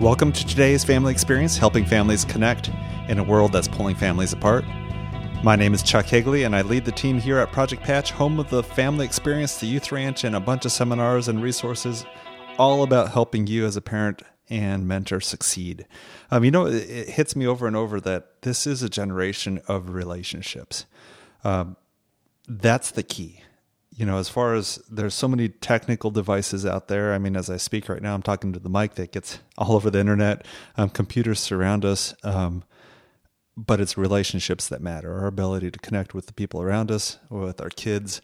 Welcome to today's family experience, helping families connect in a world that's pulling families apart. My name is Chuck Higley, and I lead the team here at Project Patch, home of the family experience, the youth ranch, and a bunch of seminars and resources all about helping you as a parent and mentor succeed. Um, you know, it, it, hits me over and over that this is a generation of relationships. Um, that's the key you know, as far as there's so many technical devices out there. I mean, as I speak right now, I'm talking to the mic that gets all over the internet. Um, computers surround us, um, but it's relationships that matter. Our ability to connect with the people around us, with our kids,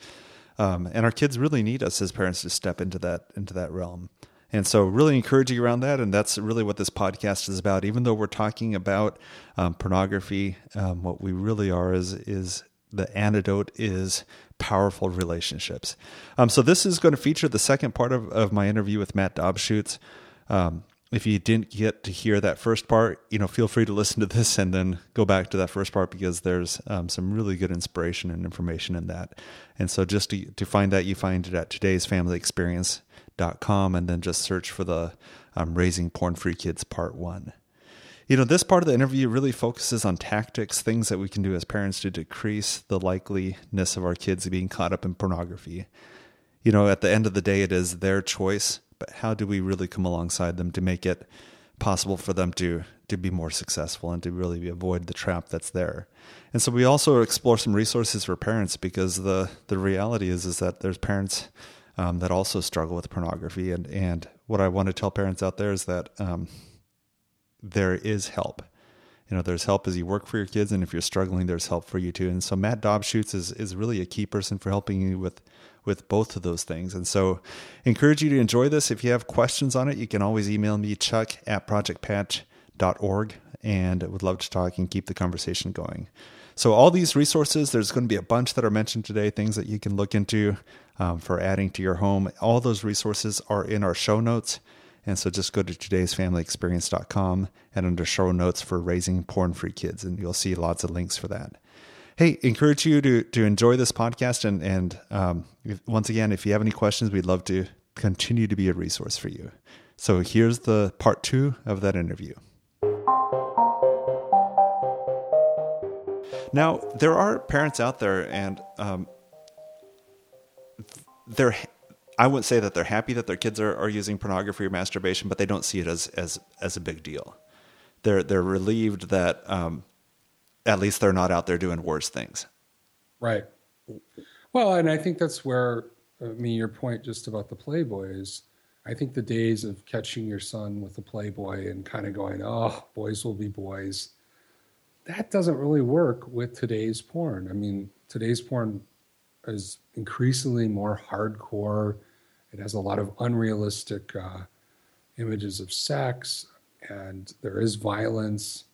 um, and our kids really need us as parents to step into that into that realm. And so, really encouraging around that, and that's really what this podcast is about. Even though we're talking about um, pornography, um, what we really are is is the antidote is powerful relationships. Um, so this is going to feature the second part of, of my interview with Matt Dobschuetz. Um, if you didn't get to hear that first part, you know, feel free to listen to this and then go back to that first part because there's um, some really good inspiration and information in that. And so just to, to find that, you find it at today'sfamilyexperience.com and then just search for the um, Raising Porn Free Kids Part 1. You know, this part of the interview really focuses on tactics, things that we can do as parents to decrease the likeliness of our kids being caught up in pornography. You know, at the end of the day, it is their choice, but how do we really come alongside them to make it possible for them to to be more successful and to really avoid the trap that's there. And so we also explore some resources for parents because the the reality is is that there's parents um, that also struggle with pornography and and what I want to tell parents out there is that um, there is help. You know, there's help as you work for your kids, and if you're struggling, there's help for you too. And so Matt Dobschuetz is is really a key person for helping you with with both of those things. And so encourage you to enjoy this. If you have questions on it, you can always email me, chuck at projectpatch.org, and would love to talk and keep the conversation going. So all these resources, there's going to be a bunch that are mentioned today, things that you can look into um, for adding to your home. All those resources are in our show notes. And so just go to today'sfamilyexperience.com and under show notes for raising porn free kids, and you'll see lots of links for that. Hey, encourage you to to enjoy this podcast, and and um, if, once again, if you have any questions, we'd love to continue to be a resource for you. So here's the part two of that interview. Now there are parents out there, and um, they're I wouldn't say that they're happy that their kids are, are using pornography or masturbation, but they don't see it as as as a big deal. They're they're relieved that um, at least they're not out there doing worse things. Right. Well, and I think that's where I mean your point just about the Playboy is. I think the days of catching your son with the Playboy and kind of going, "Oh, boys will be boys," that doesn't really work with today's porn. I mean, today's porn is increasingly more hardcore. It has a lot of unrealistic uh, images of sex, and there is violence,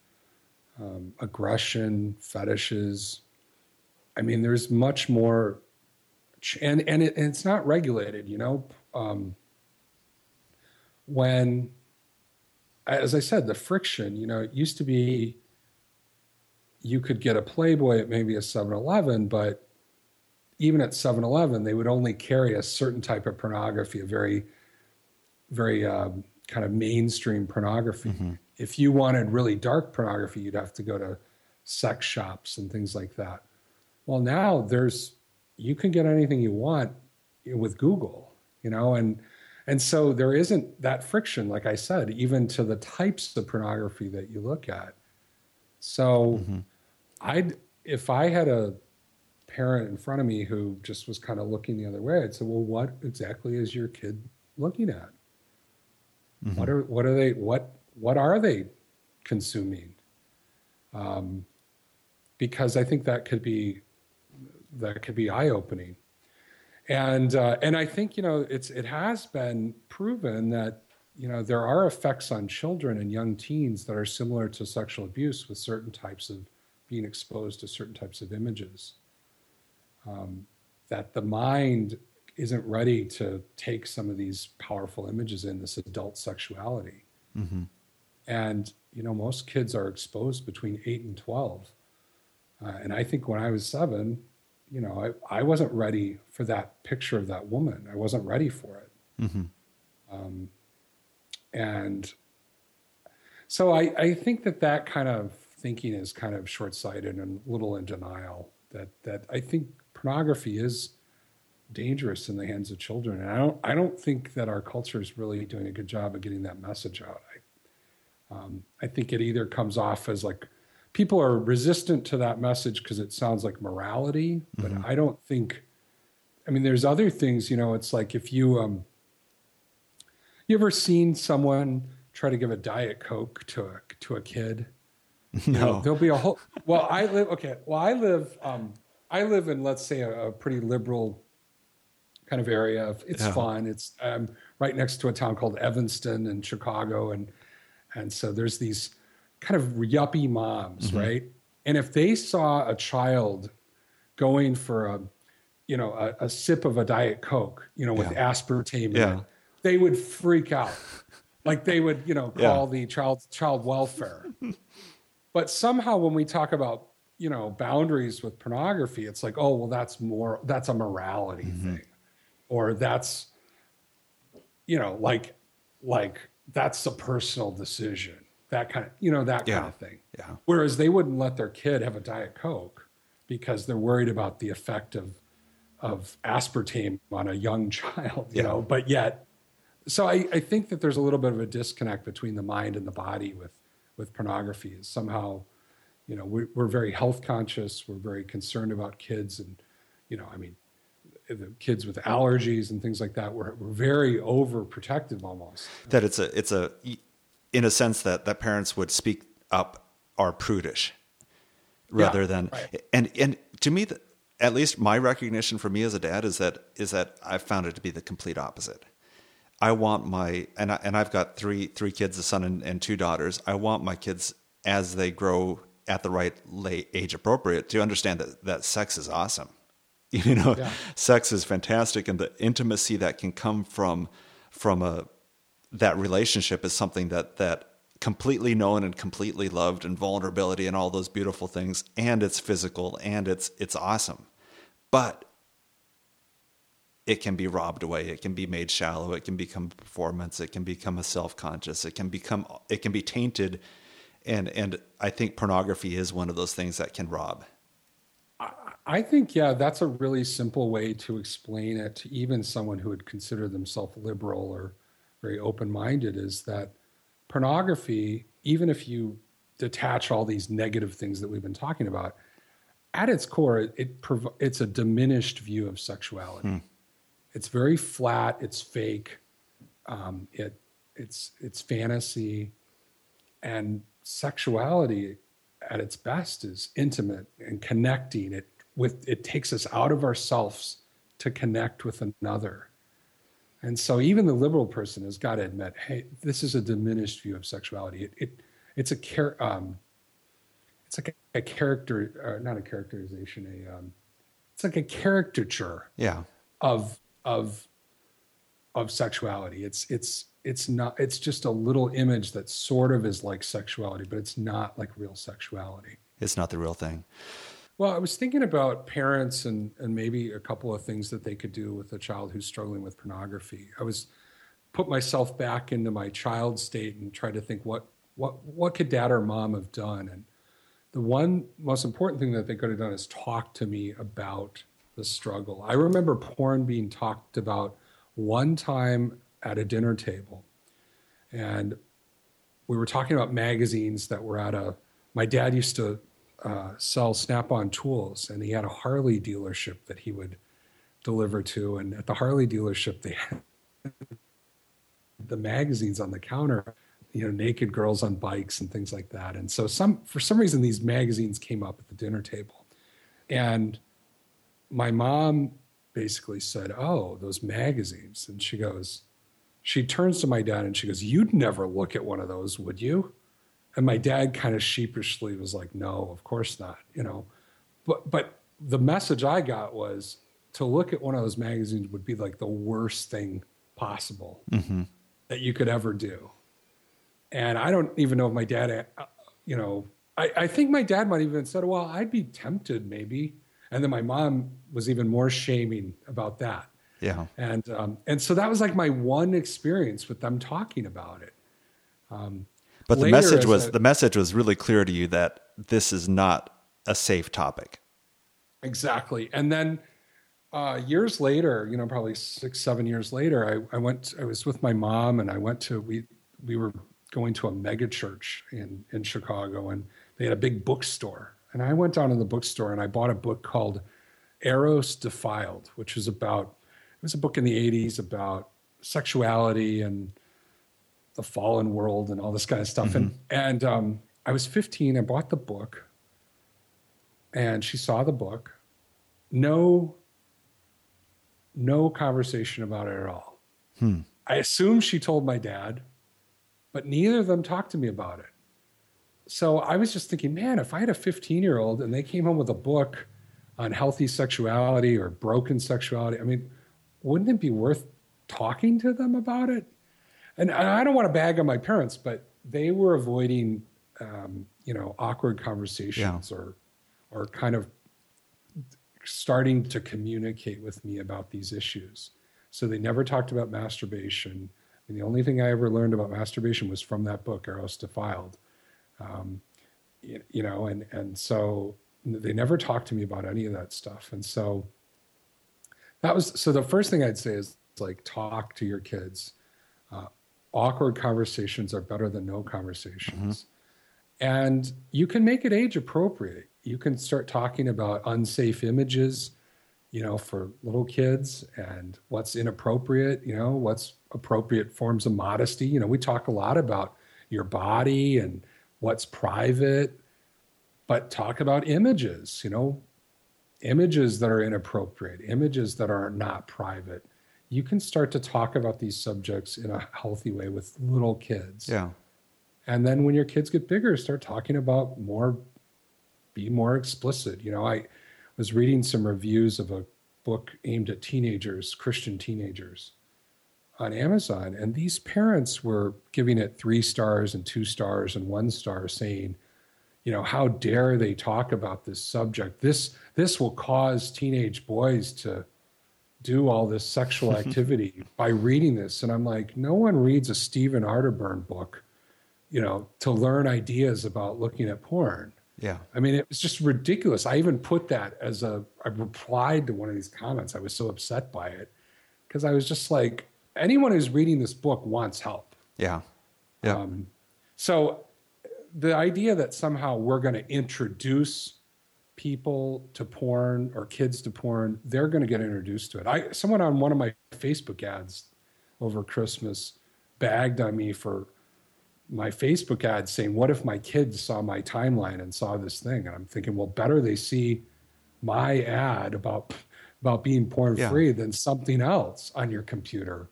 um, aggression, fetishes. I mean, there's much more, and and, it, and it's not regulated. You know, um, when, as I said, the friction. You know, it used to be you could get a Playboy at maybe a 7-Eleven, but even at 7-Eleven, they would only carry a certain type of pornography, a very, very um, kind of mainstream pornography. Mm-hmm. If you wanted really dark pornography, you'd have to go to sex shops and things like that. Well, now there's you can get anything you want with Google, you know, and and so there isn't that friction, like I said, even to the types of pornography that you look at. So, mm-hmm. I'd if I had a parent in front of me who just was kind of looking the other way, I'd say, "Well, what exactly is your kid looking at? Mm-hmm. What are what are they what what are they consuming?" Um, because I think that could be that could be eye opening, and uh, and I think you know it's it has been proven that you know there are effects on children and young teens that are similar to sexual abuse with certain types of being exposed to certain types of images um, that the mind isn't ready to take some of these powerful images in this adult sexuality. Mm-hmm. And, you know, most kids are exposed between eight and 12. Uh, and I think when I was seven, you know, I, I wasn't ready for that picture of that woman. I wasn't ready for it. Mm-hmm. Um, and so I, I think that that kind of thinking is kind of short-sighted and a little in denial that that I think pornography is dangerous in the hands of children. And I don't I don't think that our culture is really doing a good job of getting that message out. I, um, I think it either comes off as like people are resistant to that message because it sounds like morality, but mm-hmm. I don't think. I mean, there's other things. You know, it's like if you um, you ever seen someone try to give a diet coke to a to a kid? No, you know, there'll be a whole. Well, I live. Okay, well, I live. Um, I live in let's say a, a pretty liberal kind of area. It's yeah. fun. It's um, right next to a town called Evanston in Chicago, and and so there's these kind of yuppie moms, mm-hmm. right? And if they saw a child going for a you know a, a sip of a diet coke, you know, with yeah. aspartame, yeah. It, they would freak out. like they would, you know, call yeah. the child child welfare. but somehow when we talk about you know boundaries with pornography it's like oh well that's more that's a morality mm-hmm. thing or that's you know like like that's a personal decision that kind of you know that yeah. kind of thing yeah whereas they wouldn't let their kid have a diet coke because they're worried about the effect of of aspartame on a young child you yeah. know but yet so I, I think that there's a little bit of a disconnect between the mind and the body with with pornography is somehow you know we're, we're very health conscious. We're very concerned about kids and you know i mean the kids with allergies and things like that we're, we're very overprotective almost. That it's a it's a in a sense that that parents would speak up are prudish rather yeah, than right. and and to me at least my recognition for me as a dad is that is that i found it to be the complete opposite. I want my and, I, and i've got three three kids a son and, and two daughters. I want my kids as they grow at the right late age appropriate to understand that that sex is awesome. You know, yeah. sex is fantastic, and the intimacy that can come from from a that relationship is something that that completely known and completely loved, and vulnerability and all those beautiful things, and it's physical and it's it's awesome, but it can be robbed away. It can be made shallow. It can become performance. It can become a self conscious. It can become it can be tainted and and I think pornography is one of those things that can rob. I think yeah, that's a really simple way to explain it to even someone who would consider themselves liberal or very open-minded is that pornography, even if you detach all these negative things that we've been talking about, at its core, it, it it's a diminished view of sexuality. Hmm. It's very flat. It's fake. Um, it it's it's fantasy, and sexuality at its best is intimate and connecting. It with it takes us out of ourselves to connect with another. And so even the liberal person has got to admit hey this is a diminished view of sexuality. It, it it's a char- um, it's like a, a character not a characterization a um, it's like a caricature yeah. of of of sexuality. It's it's it's not it's just a little image that sort of is like sexuality but it's not like real sexuality. It's not the real thing. Well i was thinking about parents and and maybe a couple of things that they could do with a child who's struggling with pornography. I was put myself back into my child state and try to think what what what could dad or mom have done? And the one most important thing that they could have done is talk to me about the struggle. I remember porn being talked about one time at a dinner table. And we were talking about magazines that were at a, my dad used to uh, sell Snap on tools, and he had a Harley dealership that he would deliver to. And at the Harley dealership, they had the magazines on the counter, you know, naked girls on bikes and things like that. And so, some for some reason, these magazines came up at the dinner table. And my mom basically said, Oh, those magazines. And she goes, she turns to my dad and she goes, You'd never look at one of those, would you? And my dad kind of sheepishly was like, No, of course not, you know. But but the message I got was to look at one of those magazines would be like the worst thing possible mm-hmm. that you could ever do. And I don't even know if my dad, uh, you know, I, I think my dad might even said, Well, I'd be tempted maybe. And then my mom was even more shaming about that. Yeah. And um, and so that was like my one experience with them talking about it. Um, But the message was a- the message was really clear to you that this is not a safe topic. Exactly. And then uh, years later, you know, probably six, seven years later, I, I went, I was with my mom and I went to, we, we were going to a mega church in, in Chicago and they had a big bookstore. And I went down to the bookstore and I bought a book called Eros Defiled, which is about, was a book in the 80s about sexuality and the fallen world and all this kind of stuff. And, and um, I was 15, I bought the book and she saw the book. No, no conversation about it at all. Hmm. I assume she told my dad, but neither of them talked to me about it. So I was just thinking, man, if I had a 15 year old and they came home with a book on healthy sexuality or broken sexuality, I mean, wouldn't it be worth talking to them about it? And I don't want to bag on my parents, but they were avoiding, um, you know, awkward conversations or, or kind of starting to communicate with me about these issues. So they never talked about masturbation. And the only thing I ever learned about masturbation was from that book, Eros Defiled. Um, you, you know, and and so they never talked to me about any of that stuff. And so that was so. The first thing I'd say is like talk to your kids. Uh, awkward conversations are better than no conversations. And you can make it age appropriate. You can start talking about unsafe images, you know, for little kids and what's inappropriate, you know, what's appropriate forms of modesty. You know, we talk a lot about your body and what's private, but talk about images, you know, images that are inappropriate, images that are not private. You can start to talk about these subjects in a healthy way with little kids. Yeah. And then when your kids get bigger, start talking about more, be more explicit. You know, I was reading some reviews of a book aimed at teenagers, Christian teenagers, on Amazon. And these parents were giving it three stars and two stars and one star, saying, you know, how dare they talk about this subject? This this will cause teenage boys to do all this sexual activity by reading this. And I'm like, no one reads a Stephen Arterburn book, you know, to learn ideas about looking at porn. Yeah. I mean, it was just ridiculous. I even put that as a, I replied to one of these comments. I was so upset by it because I was just like, anyone who's reading this book wants help. Yeah. Yeah. Um, so the idea that somehow we're going to introduce people to porn or kids to porn, they're going to get introduced to it. I someone on one of my Facebook ads over Christmas bagged on me for my Facebook ad saying, "What if my kids saw my timeline and saw this thing?" And I'm thinking, well, better they see my ad about about being porn free than something else on your computer.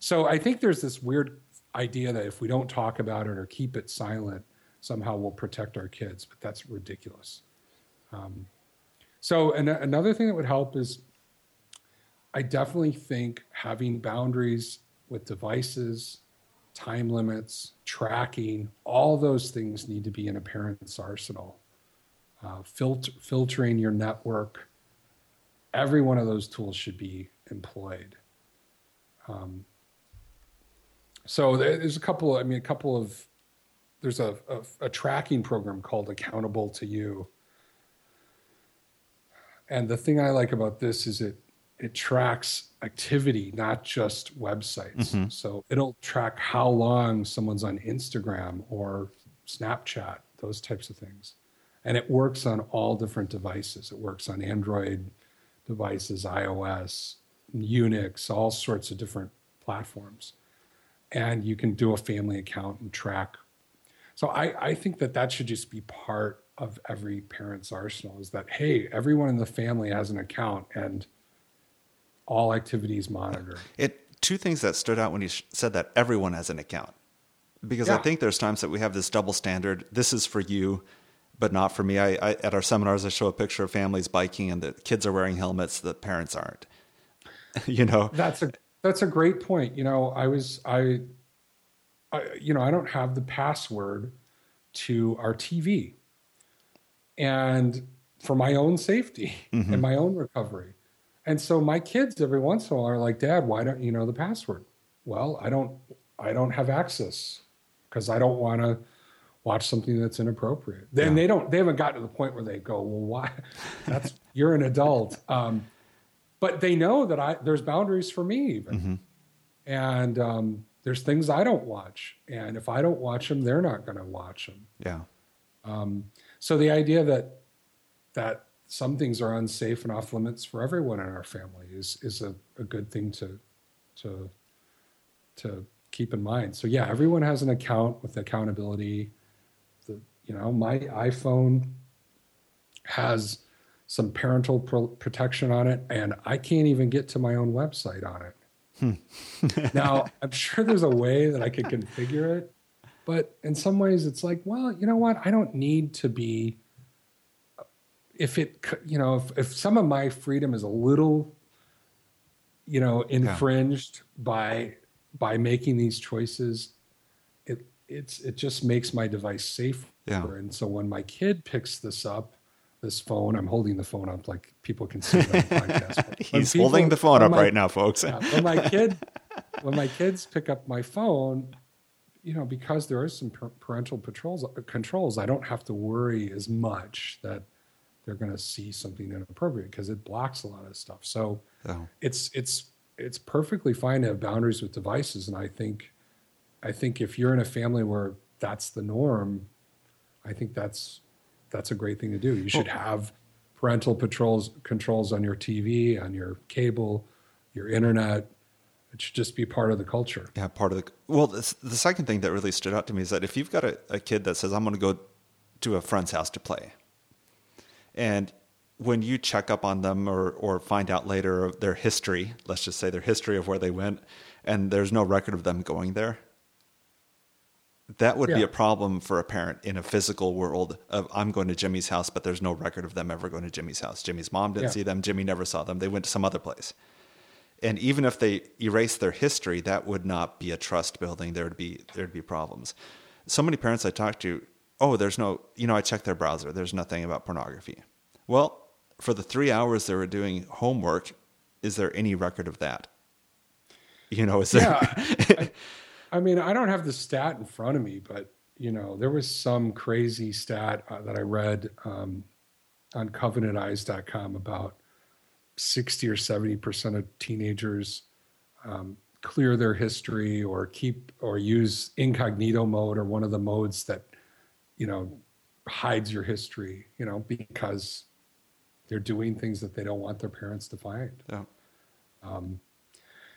So I think there's this weird idea that if we don't talk about it or keep it silent, somehow we'll protect our kids, but that's ridiculous. Um, so an- another thing that would help is I definitely think having boundaries with devices, time limits, tracking, all those things need to be in a parent's arsenal. Uh, filter, filtering your network, every one of those tools should be employed. Um, so there's a couple. I mean, a couple of there's a, a, a tracking program called Accountable to You, and the thing I like about this is it it tracks activity, not just websites. Mm-hmm. So it'll track how long someone's on Instagram or Snapchat, those types of things, and it works on all different devices. It works on Android devices, iOS, Unix, all sorts of different platforms and you can do a family account and track. So I, I think that that should just be part of every parent's arsenal is that, hey, everyone in the family has an account and all activities monitored. It two things that stood out when you said that everyone has an account, because I think there's times that we have this double standard. This is for you, but not for me. I, I at our seminars I show a picture of families biking and the kids are wearing helmets, the parents aren't. you know, That's a that's a great point. You know, I was I, I you know I don't have the password to our TV, and for my own safety and my own recovery, and so my kids every once in a while are like, "Dad, why don't you know the password?" Well, I don't I don't have access because I don't want to watch something that's inappropriate. Then Yeah. they don't. They haven't gotten to the point where they go, "Well, why? That's you're an adult." Um, but they know that I there's boundaries for me even, and um, there's things I don't watch, and if I don't watch them, they're not going to watch them. Yeah. Um, so the idea that that some things are unsafe and off limits for everyone in our family is is a, a good thing to to to keep in mind. So yeah, everyone has an account with accountability. The you know my iPhone has some parental pro- protection on it, and I can't even get to my own website on it. Now I'm sure there's a way that I could configure it, but in some ways it's like, well, you know what? I don't need to be if it you know if, if some of my freedom is a little you know infringed by by making these choices it it's it just makes my device safer Yeah. and so when my kid picks this up this phone i'm holding the phone up like people can see it on the podcast He's people- holding the phone up my- right now, folks. yeah, when my kid when my kids pick up my phone you know because there are some parental patrols uh, controls i don't have to worry as much that they're going to see something inappropriate because it blocks a lot of stuff so Oh. it's it's it's perfectly fine to have boundaries with devices and i think i think if you're in a family where that's the norm i think that's that's a great thing to do you should have parental patrols controls on your tv on your cable your internet it should just be part of the culture Yeah, part of the well. The, the second thing that really stood out to me is that if you've got a, a kid that says, "I'm going to go to a friend's house to play," and when you check up on them or or find out later their history, let's just say their history of where they went, and there's no record of them going there, that would be a problem for a parent in a physical world of I'm going to Jimmy's house, but there's no record of them ever going to Jimmy's house. Jimmy's mom didn't Yeah. see them. Jimmy never saw them. They went to some other place. And even if they erase their history, that would not be a trust building. There would be there'd be problems. So many parents I talk to, oh, there's no, you know, I checked their browser. There's nothing about pornography. Well, for the three hours they were doing homework, is there any record of that? You know, is there? Yeah. I, I mean, I don't have the stat in front of me, but you know, there was some crazy stat uh, that I read um, on covenanteyes.com about 60 or 70% of teenagers um, clear their history or keep or use incognito mode or one of the modes that, you know, hides your history, you know, because they're doing things that they don't want their parents to find. Yeah.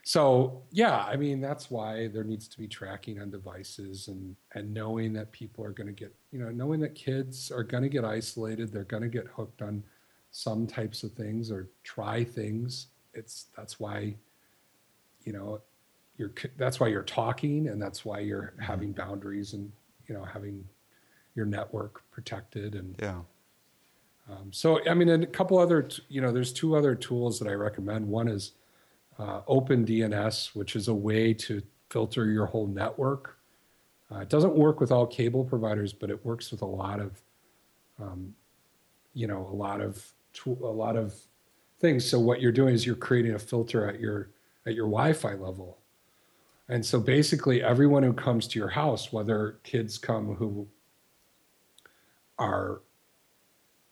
So yeah, I mean that's why there needs to be tracking on devices and and knowing that people are going to get you know knowing that kids are going to get isolated, they're going to get hooked on some types of things or try things. It's that's why you know you're that's why you're talking and that's why you're having boundaries and you know having your network protected and Yeah. um, so, I mean, and a couple other, you know, there's two other tools that I recommend. One is uh, OpenDNS, which is a way to filter your whole network. Uh, it doesn't work with all cable providers, but it works with a lot of, um, you know, a lot of a lot of things. So what you're doing is you're creating a filter at your at your Wi-Fi level, and so basically everyone who comes to your house, whether kids come who are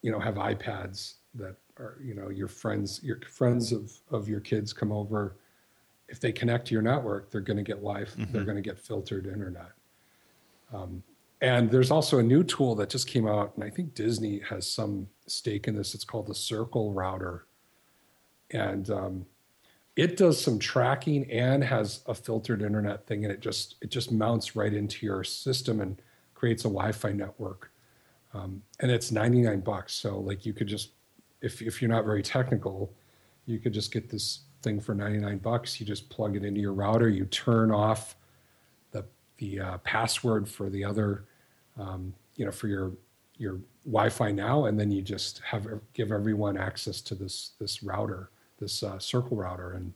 you know have iPads that are you know your friends your friends of of your kids come over if they connect to your network they're going to get Wi they're going to get filtered internet. Um, and there's also a new tool that just came out and I think Disney has some stake in this. It's called the Circle router. And um, it does some tracking and has a filtered internet thing and it just it just mounts right into your system and creates a Wi-Fi network. Um, and it's 99 bucks so like you could just if, if you're not very technical you could just get this thing for 99 bucks. You just plug it into your router. You turn off the the uh, password for the other um, you know for your your wi-fi now and then you just have give everyone access to this this router this uh, circle router. And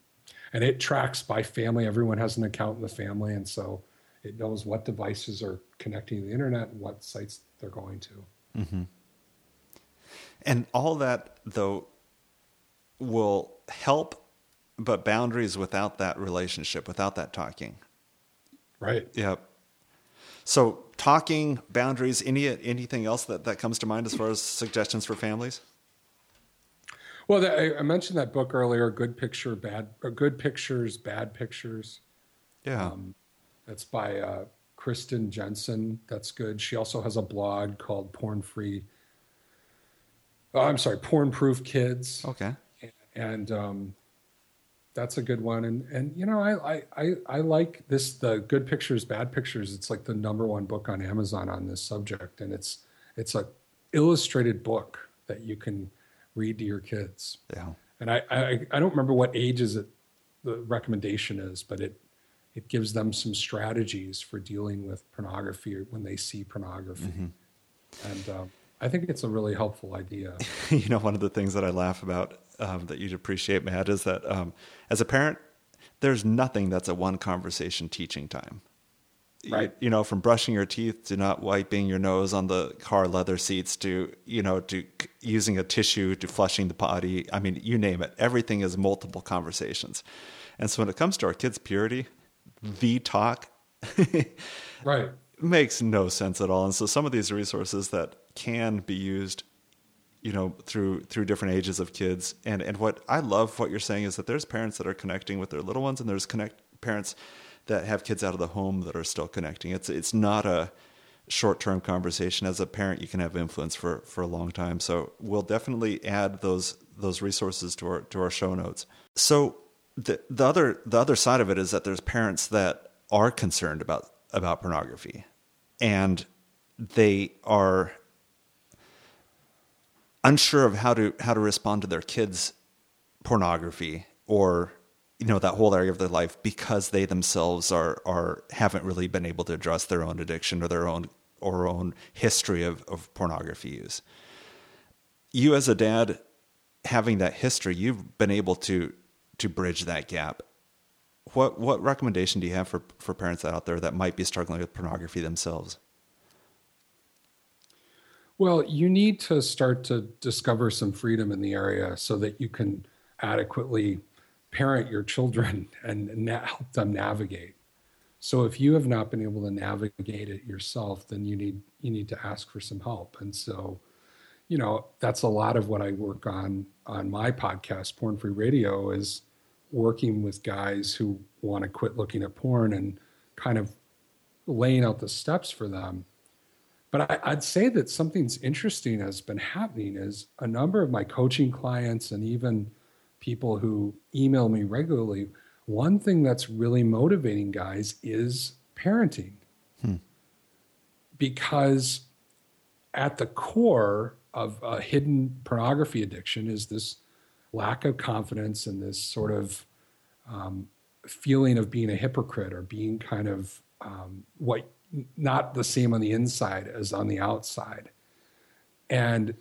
and it tracks by family. Everyone has an account in the family and so it knows what devices are connecting to the internet and what sites they're going to And all that though will help, but boundaries without that relationship, without that talking. right Yep. So talking boundaries. Any anything else that that comes to mind as far as suggestions for families? Well, I mentioned that book earlier. Good picture, bad. Or good pictures, bad pictures. Yeah. Um, that's by uh, Kristen Jensen. That's good. She also has a blog called Porn Free. Oh, I'm sorry, Porn Proof Kids. Okay. And um, that's a good one. And and you know, I, I I like this the Good Pictures, Bad Pictures. It's like the number one book on Amazon on this subject, and it's it's a illustrated book that you can read to your kids. Yeah. And I I, I don't remember what ages it the recommendation is, but it it gives them some strategies for dealing with pornography when they see pornography. Mm-hmm. And um, I think it's a really helpful idea. you know, one of the things that I laugh about um, that you'd appreciate, Matt, is that um, as a parent, there's nothing that's a one conversation teaching time. Right. You, you, know, from brushing your teeth to not wiping your nose on the car leather seats to, you know, to using a tissue to flushing the potty. I mean, you name it. Everything is multiple conversations. And so when it comes to our kids' purity, the talk right makes no sense at all and so some of these resources that can be used you know through through different ages of kids. And and what i love what you're saying is that there's parents that are connecting with their little ones and there's connect parents that have kids out of the home that are still connecting. It's it's not a short-term conversation. As a parent you can have influence for for a long time. So we'll definitely add those those resources to our to our show notes. So the the other the other side of it is that there's parents that are concerned about about pornography. And they are unsure of how to how to respond to their kids pornography or you know that whole area of their life because they themselves are are haven't really been able to address their own addiction or their own or own history of, of pornography use you as a dad having that history you've been able to to bridge that gap. What what recommendation do you have for, for parents out there that might be struggling with pornography themselves? Well, you need to start to discover some freedom in the area so that you can adequately parent your children and na- help them navigate. So if you have not been able to navigate it yourself, then you need you need to ask for some help. And so, you know, that's a lot of what I work on on my podcast, Porn Free Radio, is working with guys who want to quit looking at porn and kind of laying out the steps for them. But I, would say that something's interesting has been happening is a number of my coaching clients and even people who email me regularly, one thing that's really motivating guys is parenting. Hmm. Because at the core of a hidden pornography addiction is this lack of confidence and this sort of um, feeling of being a hypocrite or being kind of um, what not the same on the inside as on the outside. And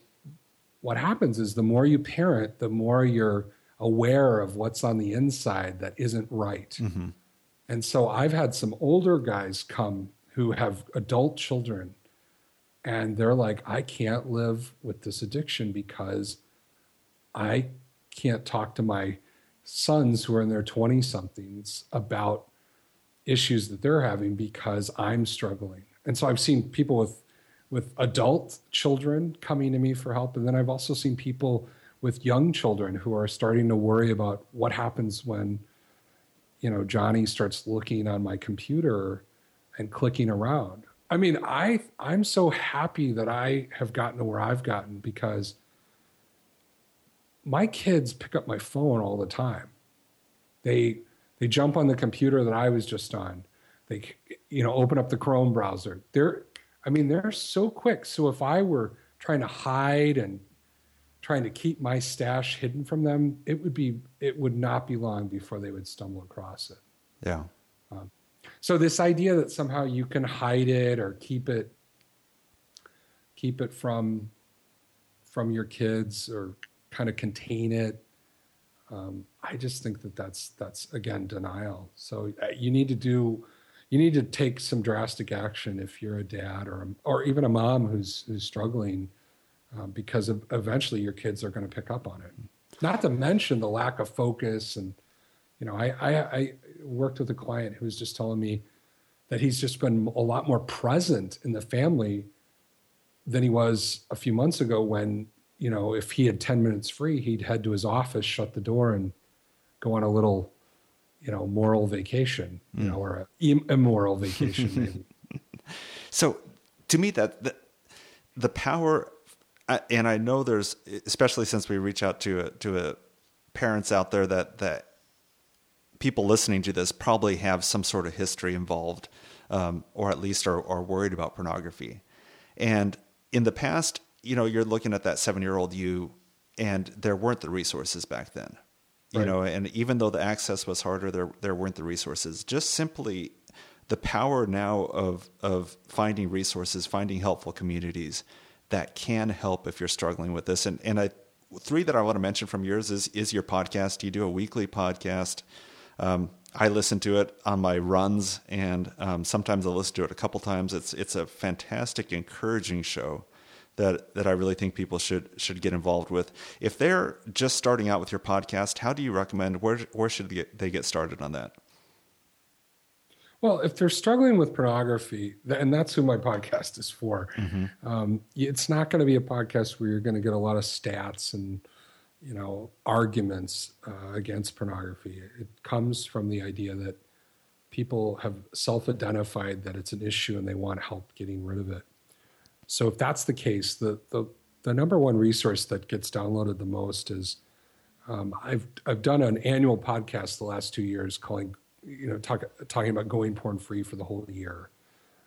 what happens is the more you parent, the more you're aware of what's on the inside that isn't right. Mm-hmm. And so I've had some older guys come who have adult children and they're like, I can't live with this addiction because I can't talk to my sons who are in their 20 somethings about issues that they're having because I'm struggling. And so I've seen people with with adult children coming to me for help and then I've also seen people with young children who are starting to worry about what happens when you know Johnny starts looking on my computer and clicking around I mean, I I'm so happy that I have gotten to where I've gotten because my kids pick up my phone all the time. They they jump on the computer that I was just on. They you know open up the Chrome browser. They're I mean they're so quick. So if I were trying to hide and trying to keep my stash hidden from them, it would be it would not be long before they would stumble across it. Yeah. Um, so this idea that somehow you can hide it or keep it keep it from from your kids or kind of contain it um, i just think that that's that's again denial. So uh, you need to do you need to take some drastic action if you're a dad or a, or even a mom who's who's struggling um, because eventually your kids are going to pick up on it. Not to mention the lack of focus and you know I, I, I worked with a client who was just telling me that he's just been a lot more present in the family than he was a few months ago when you know if he had 10 minutes free he'd head to his office shut the door and go on a little you know moral vacation you mm. know or a immoral vacation so to me that the, the power and i know there's especially since we reach out to a, to a parents out there that that people listening to this probably have some sort of history involved um, or at least are, are worried about pornography and in the past you know you're looking at that seven year old you and there weren't the resources back then. You right. know and even though the access was harder there there weren't the resources. Just simply the power now of of finding resources finding helpful communities that can help if you're struggling with this. And and I three that I want to mention from yours is is your podcast. You do a weekly podcast. Um, I listen to it on my runs and um, sometimes I listen to it a couple times. It's it's a fantastic encouraging show that that I really think people should should get involved with. If they're just starting out with your podcast, how do you recommend where where should they get, they get started on that? Well, if they're struggling with pornography, and that's who my podcast is for, mm-hmm. um, it's not going to be a podcast where you're going to get a lot of stats and you know arguments uh, against pornography. It comes from the idea that people have self-identified that it's an issue and they want help getting rid of it. So if that's the case, the the the number one resource that gets downloaded the most is um, I've I've done an annual podcast the last two years calling you know talk, talking about going porn free for the whole year,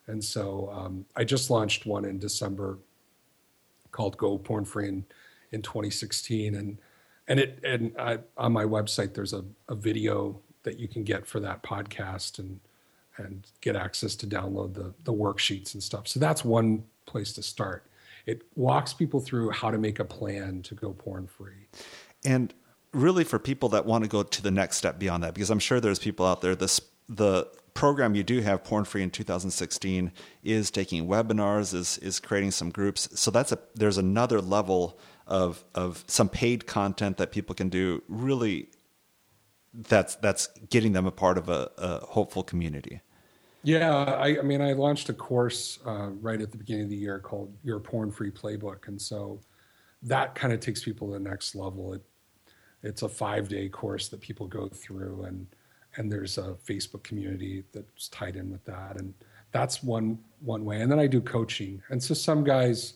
and so um, I just launched one in December called Go Porn Free in, in 2016, and and it and I, on my website there's a, a video that you can get for that podcast and and get access to download the the worksheets and stuff. So that's one place to start. It walks people through how to make a plan to go porn free. And really for people that want to go to the next step beyond that, because I'm sure there's people out there, this the program you do have porn free in 2016 is taking webinars is is creating some groups so that's a there's another level of of some paid content that people can do really that's that's getting them a part of a, a hopeful community yeah, I, I, mean, I launched a course uh, right at the beginning of the year called Your Porn Free Playbook, and so that kind of takes people to the next level. It, it's a five day course that people go through, and and there's a Facebook community that's tied in with that, and that's one one way. And then I do coaching, and so some guys,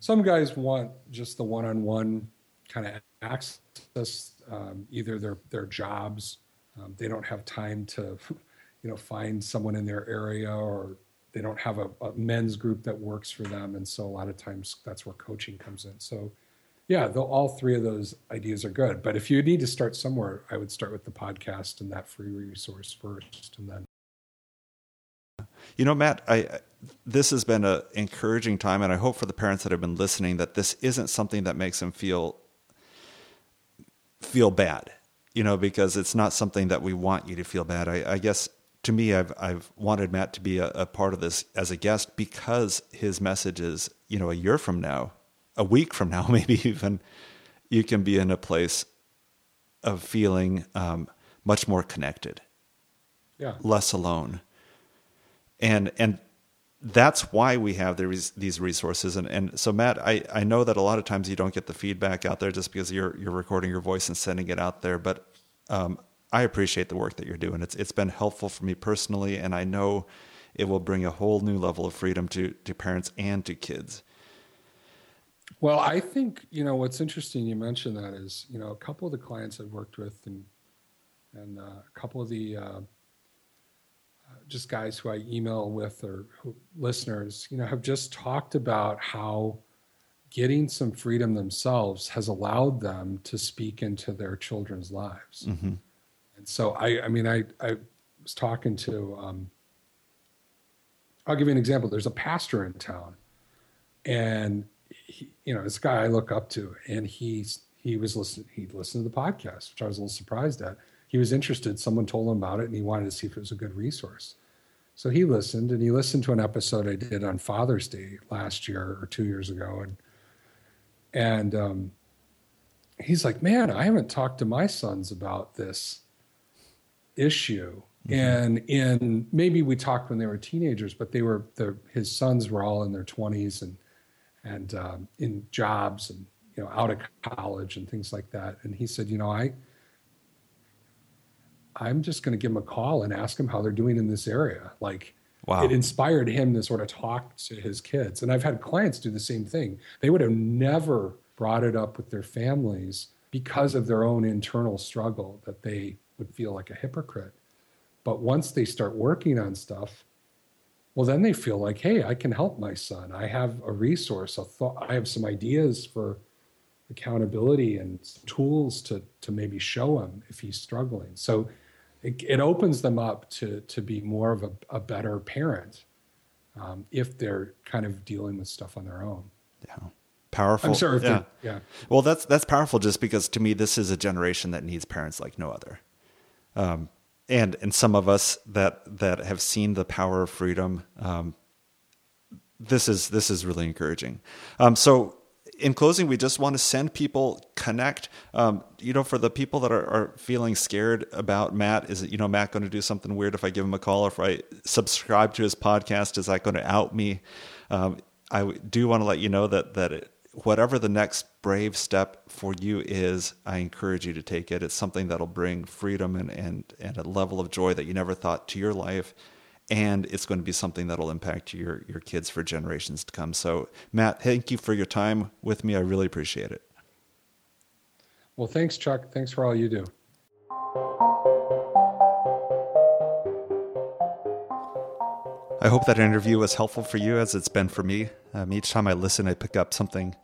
some guys want just the one on one kind of access, um, either their their jobs, um, they don't have time to you know find someone in their area or they don't have a, a, men's group that works for them. And so a lot of times that's where coaching comes in. So yeah all three of those ideas are good. But if you need to start somewhere i would start with the podcast and that free resource first and then. You know matt i this has been an encouraging time and i hope for the parents that have been listening that this isn't something that makes them feel feel bad you know because it's not something that we want you to feel bad. I, I guess to me, I've I've wanted Matt to be a, a, part of this as a guest because his message is, you know, a year from now, a week from now, maybe even, you can be in a place of feeling um, much more connected, yeah, less alone, and and that's why we have these these resources. And and so Matt, I I know that a lot of times you don't get the feedback out there just because you're you're recording your voice and sending it out there, but um, I appreciate the work that you're doing. It's it's been helpful for me personally, and I know it will bring a whole new level of freedom to to parents and to kids. Well, I think you know what's interesting. You mentioned that is you know a couple of the clients I've worked with, and and uh, a couple of the uh, just guys who I email with or who, listeners, you know, have just talked about how getting some freedom themselves has allowed them to speak into their children's lives. Mm-hmm and so I, I mean, I, I was talking to, um, I'll give you an example. There's a pastor in town, and he, you know, this guy I look up to, and he's he was listening. He listened to the podcast, which I was a little surprised at. He was interested. Someone told him about it, and he wanted to see if it was a good resource. So he listened, and he listened to an episode I did on Father's Day last year or two years ago, and and um, he's like, "Man, I haven't talked to my sons about this issue Mm-hmm. And in maybe we talked when they were teenagers, but they were the, his sons were all in their 20s and and um, in jobs and you know out of college and things like that. And he said, you know, I I'm just going to give them a call and ask them how they're doing in this area. Like, wow. it inspired him to sort of talk to his kids. And I've had clients do the same thing. They would have never brought it up with their families because of their own internal struggle that they would feel like a hypocrite. But once they start working on stuff, well, then they feel like, hey, I can help my son. I have a resource. A thought, I have some ideas for accountability and tools to to maybe show him if he's struggling. So it, it opens them up to to be more of a, a better parent um, if they're kind of dealing with stuff on their own. Yeah, powerful. I'm sure. Yeah. yeah. Well, that's that's powerful just because to me this is a generation that needs parents like no other. Um, and and some of us that that have seen the power of freedom. Um, this is this is really encouraging. Um, so in closing, we just want to send people connect. Um, you know, for the people that are, are, feeling scared about Matt, is it, you know, Matt going to do something weird if I give him a call? Or if I subscribe to his podcast, is that going to out me? Um, I do want to let you know that that it, whatever the next brave step for you is, I encourage you to take it. It's something that'll bring freedom and and and a level of joy that you never thought to your life and it's going to be something that'll impact your your kids for generations to come. So, Matt, thank you for your time with me. I really appreciate it. Well, thanks, Chuck. Thanks for all you do. I hope that interview was helpful for you as it's been for me. Um, each time I listen, I pick up something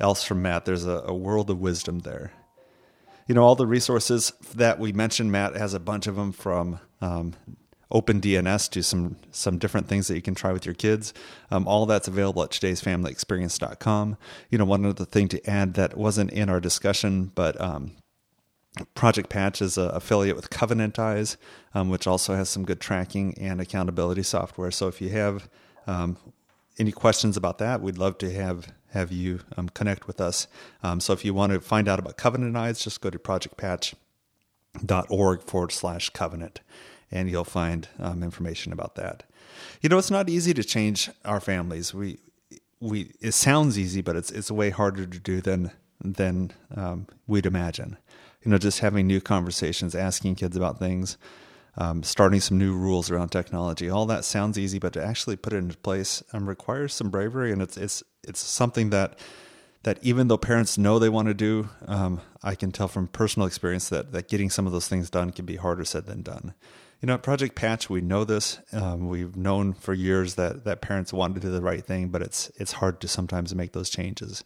else from Matt. There's a, a world of wisdom there. You know, all the resources that we mentioned, Matt has a bunch of them from um, OpenDNS to some some different things that you can try with your kids. Um, all that's available at today'sfamilyexperience.com. You know, one other thing to add that wasn't in our discussion, but um, Project Patch is an affiliate with Covenant Eyes, um, which also has some good tracking and accountability software. So if you have um, any questions about that, we'd love to have have you um, connect with us. Um, so if you want to find out about Covenant Eyes, just go to projectpatch.org forward slash covenant and you'll find um, information about that. You know, it's not easy to change our families. We we it sounds easy, but it's it's way harder to do than than um, we'd imagine. You know, just having new conversations, asking kids about things, um, starting some new rules around technology. All that sounds easy, but to actually put it into place um, requires some bravery, and it's it's it's something that that even though parents know they want to do, um, I can tell from personal experience that that getting some of those things done can be harder said than done you know, at Project Patch, we know this. Um, we've known for years that that parents want to do the right thing, but it's it's hard to sometimes make those changes.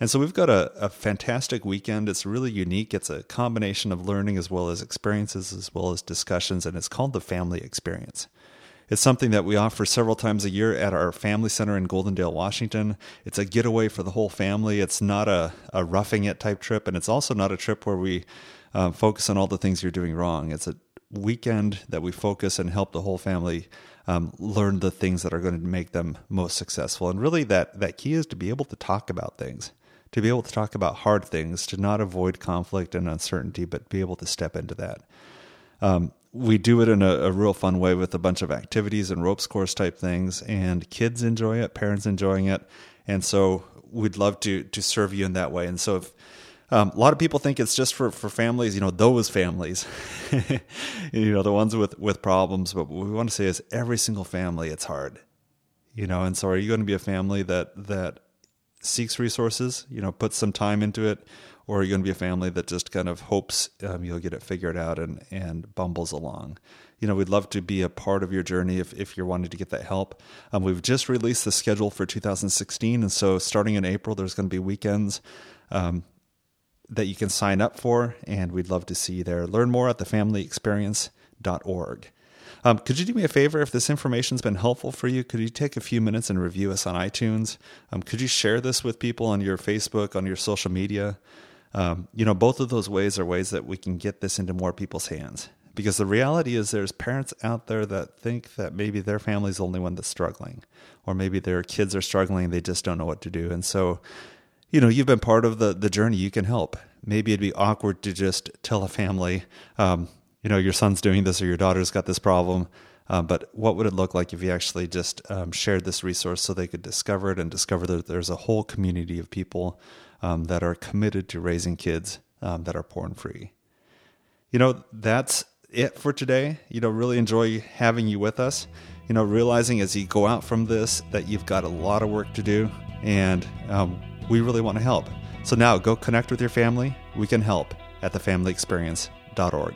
And so we've got a, a fantastic weekend. It's really unique. It's a combination of learning as well as experiences as well as discussions, and it's called the Family Experience. It's something that we offer several times a year at our family center in Goldendale, Washington. It's a getaway for the whole family. It's not a, a roughing it type trip, and it's also not a trip where we uh, focus on all the things you're doing wrong. It's a weekend that we focus and help the whole family um, learn the things that are going to make them most successful. And really, that that key is to be able to talk about things, to be able to talk about hard things, to not avoid conflict and uncertainty, but be able to step into that. Um, we do it in a, a, real fun way with a bunch of activities and ropes course type things, and kids enjoy it, parents enjoying it, and so we'd love to to serve you in that way. And so if um, a lot of people think it's just for, for families, you know, those families, you know, the ones with, with problems. But what we want to say is every single family, it's hard, you know. And so, are you going to be a family that that seeks resources, you know, puts some time into it, or you are you going to be a family that just kind of hopes um, you'll get it figured out and and bumbles along? You know, we'd love to be a part of your journey if if you're wanting to get that help. Um, we've just released the schedule for 2016, and so starting in April, there's going to be weekends. Um, that you can sign up for, and we'd love to see you there. Learn more at thefamilyexperience.org. Um, could you do me a favor if this information's been helpful for you? Could you take a few minutes and review us on iTunes? Um, could you share this with people on your Facebook, on your social media? Um, you know, both of those ways are ways that we can get this into more people's hands. Because the reality is, there's parents out there that think that maybe their family's the only one that's struggling, or maybe their kids are struggling, they just don't know what to do. And so, you know, you've been part of the, the journey, you can help. Maybe it'd be awkward to just tell a family, um, you know, your son's doing this or your daughter's got this problem. Um, but what would it look like if you actually just um, shared this resource so they could discover it and discover that there's a whole community of people um, that are committed to raising kids um, that are porn free? You know, that's it for today. You know, really enjoy having you with us. You know, realizing as you go out from this that you've got a lot of work to do and um, we really want to help. So now go connect with your family. We can help at thefamilyexperience.org.